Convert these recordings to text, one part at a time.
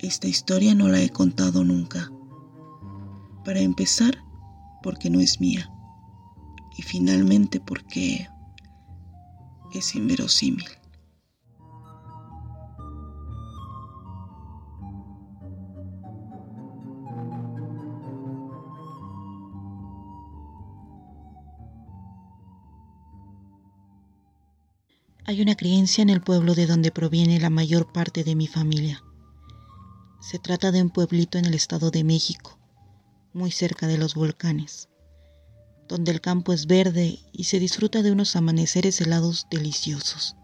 Esta historia no la he contado nunca. Para empezar, porque no es mía. Y finalmente porque es inverosímil. Hay una creencia en el pueblo de donde proviene la mayor parte de mi familia. Se trata de un pueblito en el estado de México, muy cerca de los volcanes, donde el campo es verde y se disfruta de unos amaneceres helados deliciosos.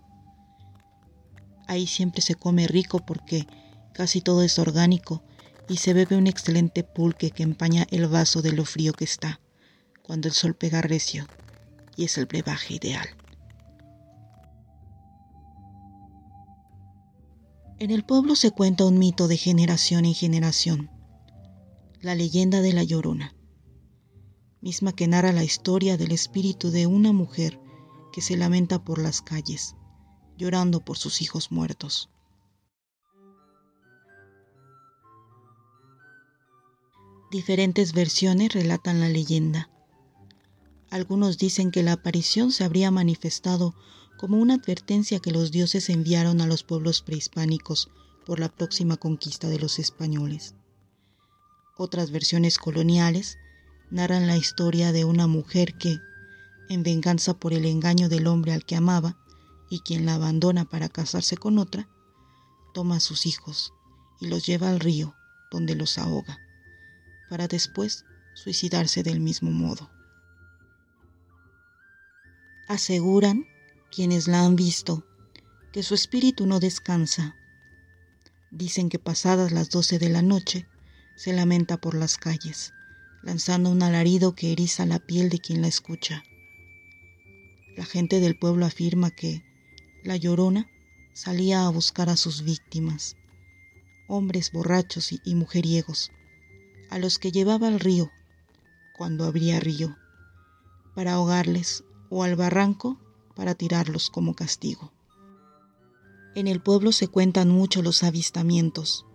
Ahí siempre se come rico porque casi todo es orgánico y se bebe un excelente pulque que empaña el vaso de lo frío que está cuando el sol pega recio y es el brebaje ideal. En el pueblo se cuenta un mito de generación en generación, la leyenda de la Llorona, misma que narra la historia del espíritu de una mujer que se lamenta por las calles, llorando por sus hijos muertos. Diferentes versiones relatan la leyenda. Algunos dicen que la aparición se habría manifestado como una advertencia que los dioses enviaron a los pueblos prehispánicos por la próxima conquista de los españoles. Otras versiones coloniales narran la historia de una mujer que, en venganza por el engaño del hombre al que amaba y quien la abandona para casarse con otra, toma a sus hijos y los lleva al río donde los ahoga, para después suicidarse del mismo modo. Aseguran quienes la han visto, que su espíritu no descansa. Dicen que pasadas las doce de la noche se lamenta por las calles, lanzando un alarido que eriza la piel de quien la escucha. La gente del pueblo afirma que la llorona salía a buscar a sus víctimas, hombres borrachos y, mujeriegos, a los que llevaba al río, cuando habría río, para ahogarles o al barranco para tirarlos como castigo. En el pueblo se cuentan mucho los avistamientos.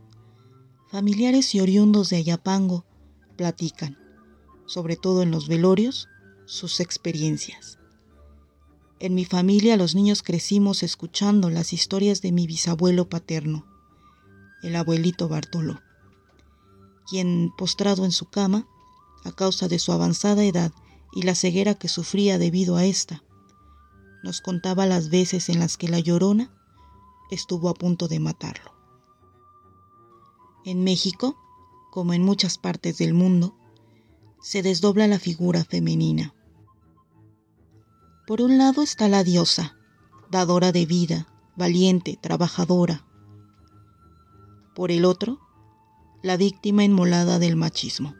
Familiares y oriundos de Ayapango platican, sobre todo en los velorios, sus experiencias. En mi familia los niños crecimos escuchando las historias de mi bisabuelo paterno, el abuelito Bartolo, quien, postrado en su cama, a causa de su avanzada edad y la ceguera que sufría debido a esta, nos contaba las veces en las que la llorona estuvo a punto de matarlo. En México, como en muchas partes del mundo, se desdobla la figura femenina. Por un lado está la diosa, dadora de vida, valiente, trabajadora. Por el otro, la víctima inmolada del machismo,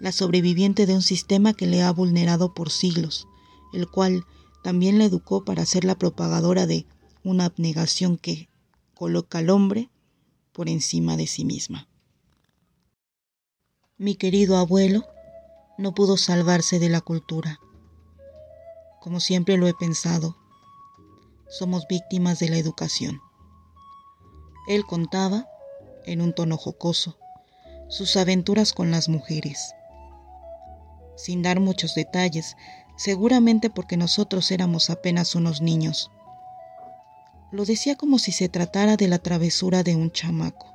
la sobreviviente de un sistema que le ha vulnerado por siglos, el cual también la educó para ser la propagadora de una abnegación que coloca al hombre por encima de sí misma. Mi querido abuelo no pudo salvarse de la cultura. Como siempre lo he pensado, somos víctimas de la educación. Él contaba, en un tono jocoso, sus aventuras con las mujeres. Sin dar muchos detalles, seguramente porque nosotros éramos apenas unos niños. Lo decía como si se tratara de la travesura de un chamaco.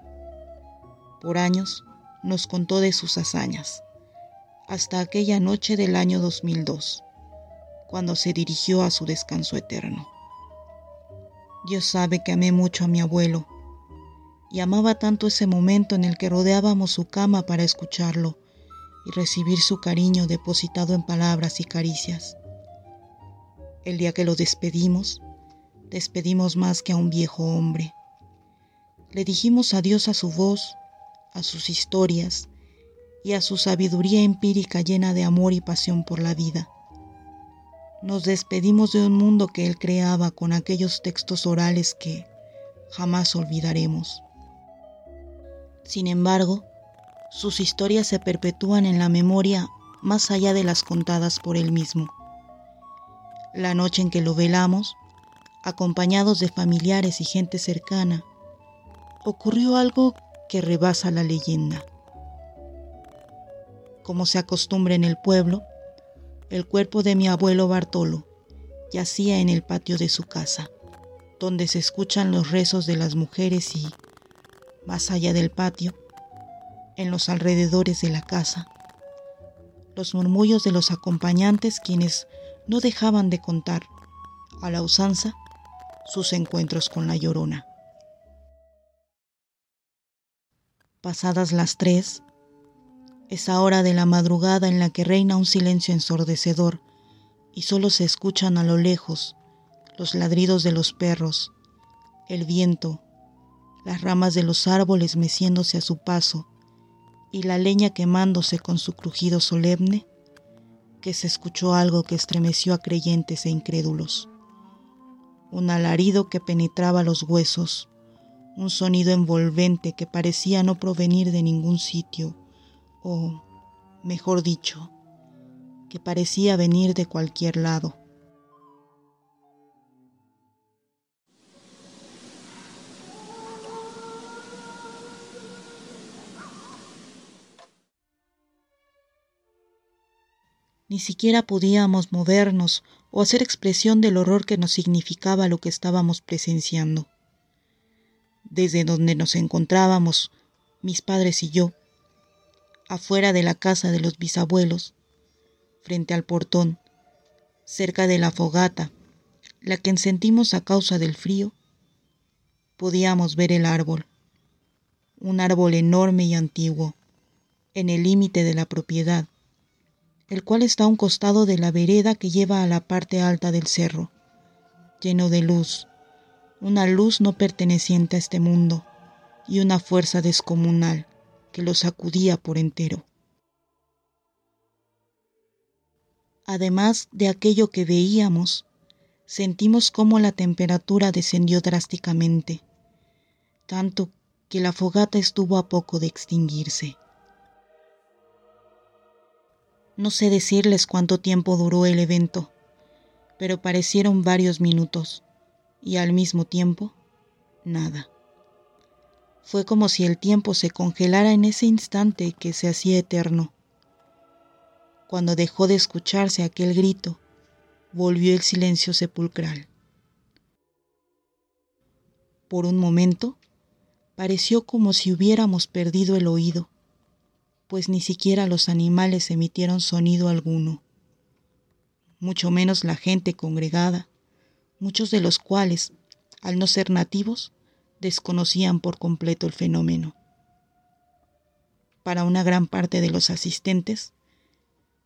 Por años nos contó de sus hazañas, hasta aquella noche del año 2002, cuando se dirigió a su descanso eterno. Dios sabe que amé mucho a mi abuelo, y amaba tanto ese momento en el que rodeábamos su cama para escucharlo y recibir su cariño depositado en palabras y caricias. El día que lo despedimos, despedimos más que a un viejo hombre. Le dijimos adiós a su voz, a sus historias y a su sabiduría empírica llena de amor y pasión por la vida. Nos despedimos de un mundo que él creaba con aquellos textos orales que jamás olvidaremos. Sin embargo, sus historias se perpetúan en la memoria más allá de las contadas por él mismo. La noche en que lo velamos, acompañados de familiares y gente cercana, ocurrió algo que rebasa la leyenda. Como se acostumbra en el pueblo, el cuerpo de mi abuelo Bartolo yacía en el patio de su casa, donde se escuchan los rezos de las mujeres y, más allá del patio, en los alrededores de la casa, los murmullos de los acompañantes quienes no dejaban de contar, a la usanza, sus encuentros con la llorona. Pasadas las tres, esa hora de la madrugada en la que reina un silencio ensordecedor y solo se escuchan a lo lejos los ladridos de los perros, el viento, las ramas de los árboles meciéndose a su paso y la leña quemándose con su crujido solemne, que se escuchó algo que estremeció a creyentes e incrédulos. Un alarido que penetraba los huesos, un sonido envolvente que parecía no provenir de ningún sitio, o, mejor dicho, que parecía venir de cualquier lado. Ni siquiera podíamos movernos o hacer expresión del horror que nos significaba lo que estábamos presenciando. Desde donde nos encontrábamos, mis padres y yo, afuera de la casa de los bisabuelos, frente al portón, cerca de la fogata, la que encendimos a causa del frío, podíamos ver el árbol, un árbol enorme y antiguo, en el límite de la propiedad, el cual está a un costado de la vereda que lleva a la parte alta del cerro, lleno de luz, una luz no perteneciente a este mundo y una fuerza descomunal que lo sacudía por entero. Además de aquello que veíamos, sentimos cómo la temperatura descendió drásticamente, tanto que la fogata estuvo a poco de extinguirse. No sé decirles cuánto tiempo duró el evento, pero parecieron varios minutos y al mismo tiempo nada. Fue como si el tiempo se congelara en ese instante que se hacía eterno. Cuando dejó de escucharse aquel grito, volvió el silencio sepulcral. Por un momento, pareció como si hubiéramos perdido el oído pues ni siquiera los animales emitieron sonido alguno, mucho menos la gente congregada, muchos de los cuales, al no ser nativos, desconocían por completo el fenómeno. Para una gran parte de los asistentes,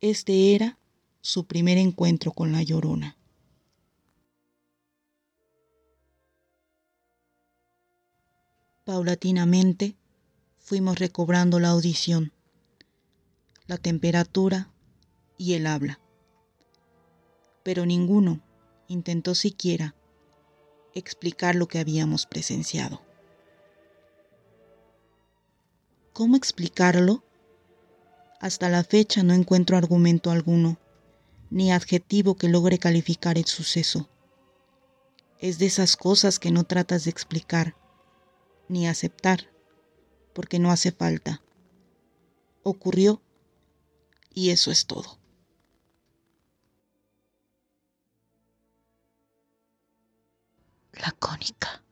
este era su primer encuentro con la llorona. Paulatinamente fuimos recobrando la audición la temperatura y el habla. Pero ninguno intentó siquiera explicar lo que habíamos presenciado. ¿Cómo explicarlo? Hasta la fecha no encuentro argumento alguno, ni adjetivo que logre calificar el suceso. Es de esas cosas que no tratas de explicar, ni aceptar, porque no hace falta. Ocurrió y eso es todo. Lacónica.